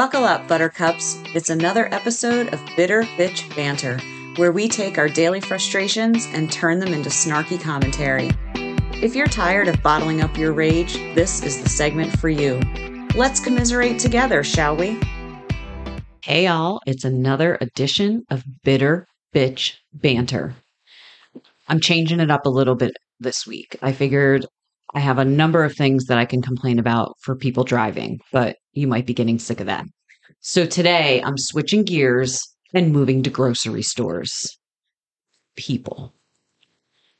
Buckle up, Buttercups. It's another episode of Bitter Bitch Banter, where we take our daily frustrations and turn them into snarky commentary. If you're tired of bottling up your rage, this is the segment for you. Let's commiserate together, shall we? Hey, all, it's another edition of Bitter Bitch Banter. I'm changing it up a little bit this week. I figured I have a number of things that I can complain about for people driving, but you might be getting sick of that. So today I'm switching gears and moving to grocery stores. People,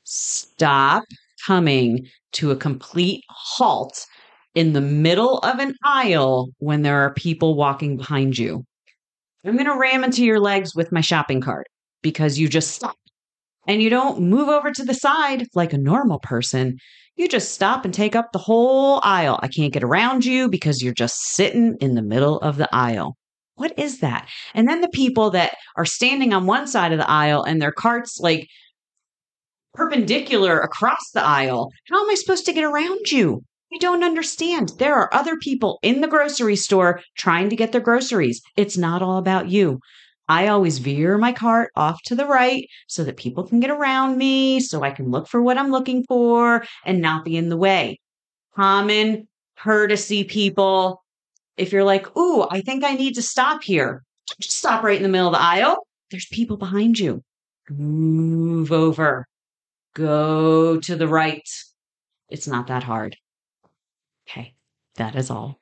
stop coming to a complete halt in the middle of an aisle when there are people walking behind you. I'm going to ram into your legs with my shopping cart because you just stop and you don't move over to the side like a normal person. You just stop and take up the whole aisle. I can't get around you because you're just sitting in the middle of the aisle. What is that? And then the people that are standing on one side of the aisle and their carts like perpendicular across the aisle. How am I supposed to get around you? I don't understand. There are other people in the grocery store trying to get their groceries. It's not all about you. I always veer my cart off to the right so that people can get around me, so I can look for what I'm looking for and not be in the way. Common courtesy, people. If you're like, ooh, I think I need to stop here, just stop right in the middle of the aisle. There's people behind you. Move over. Go to the right. It's not that hard. Okay, that is all.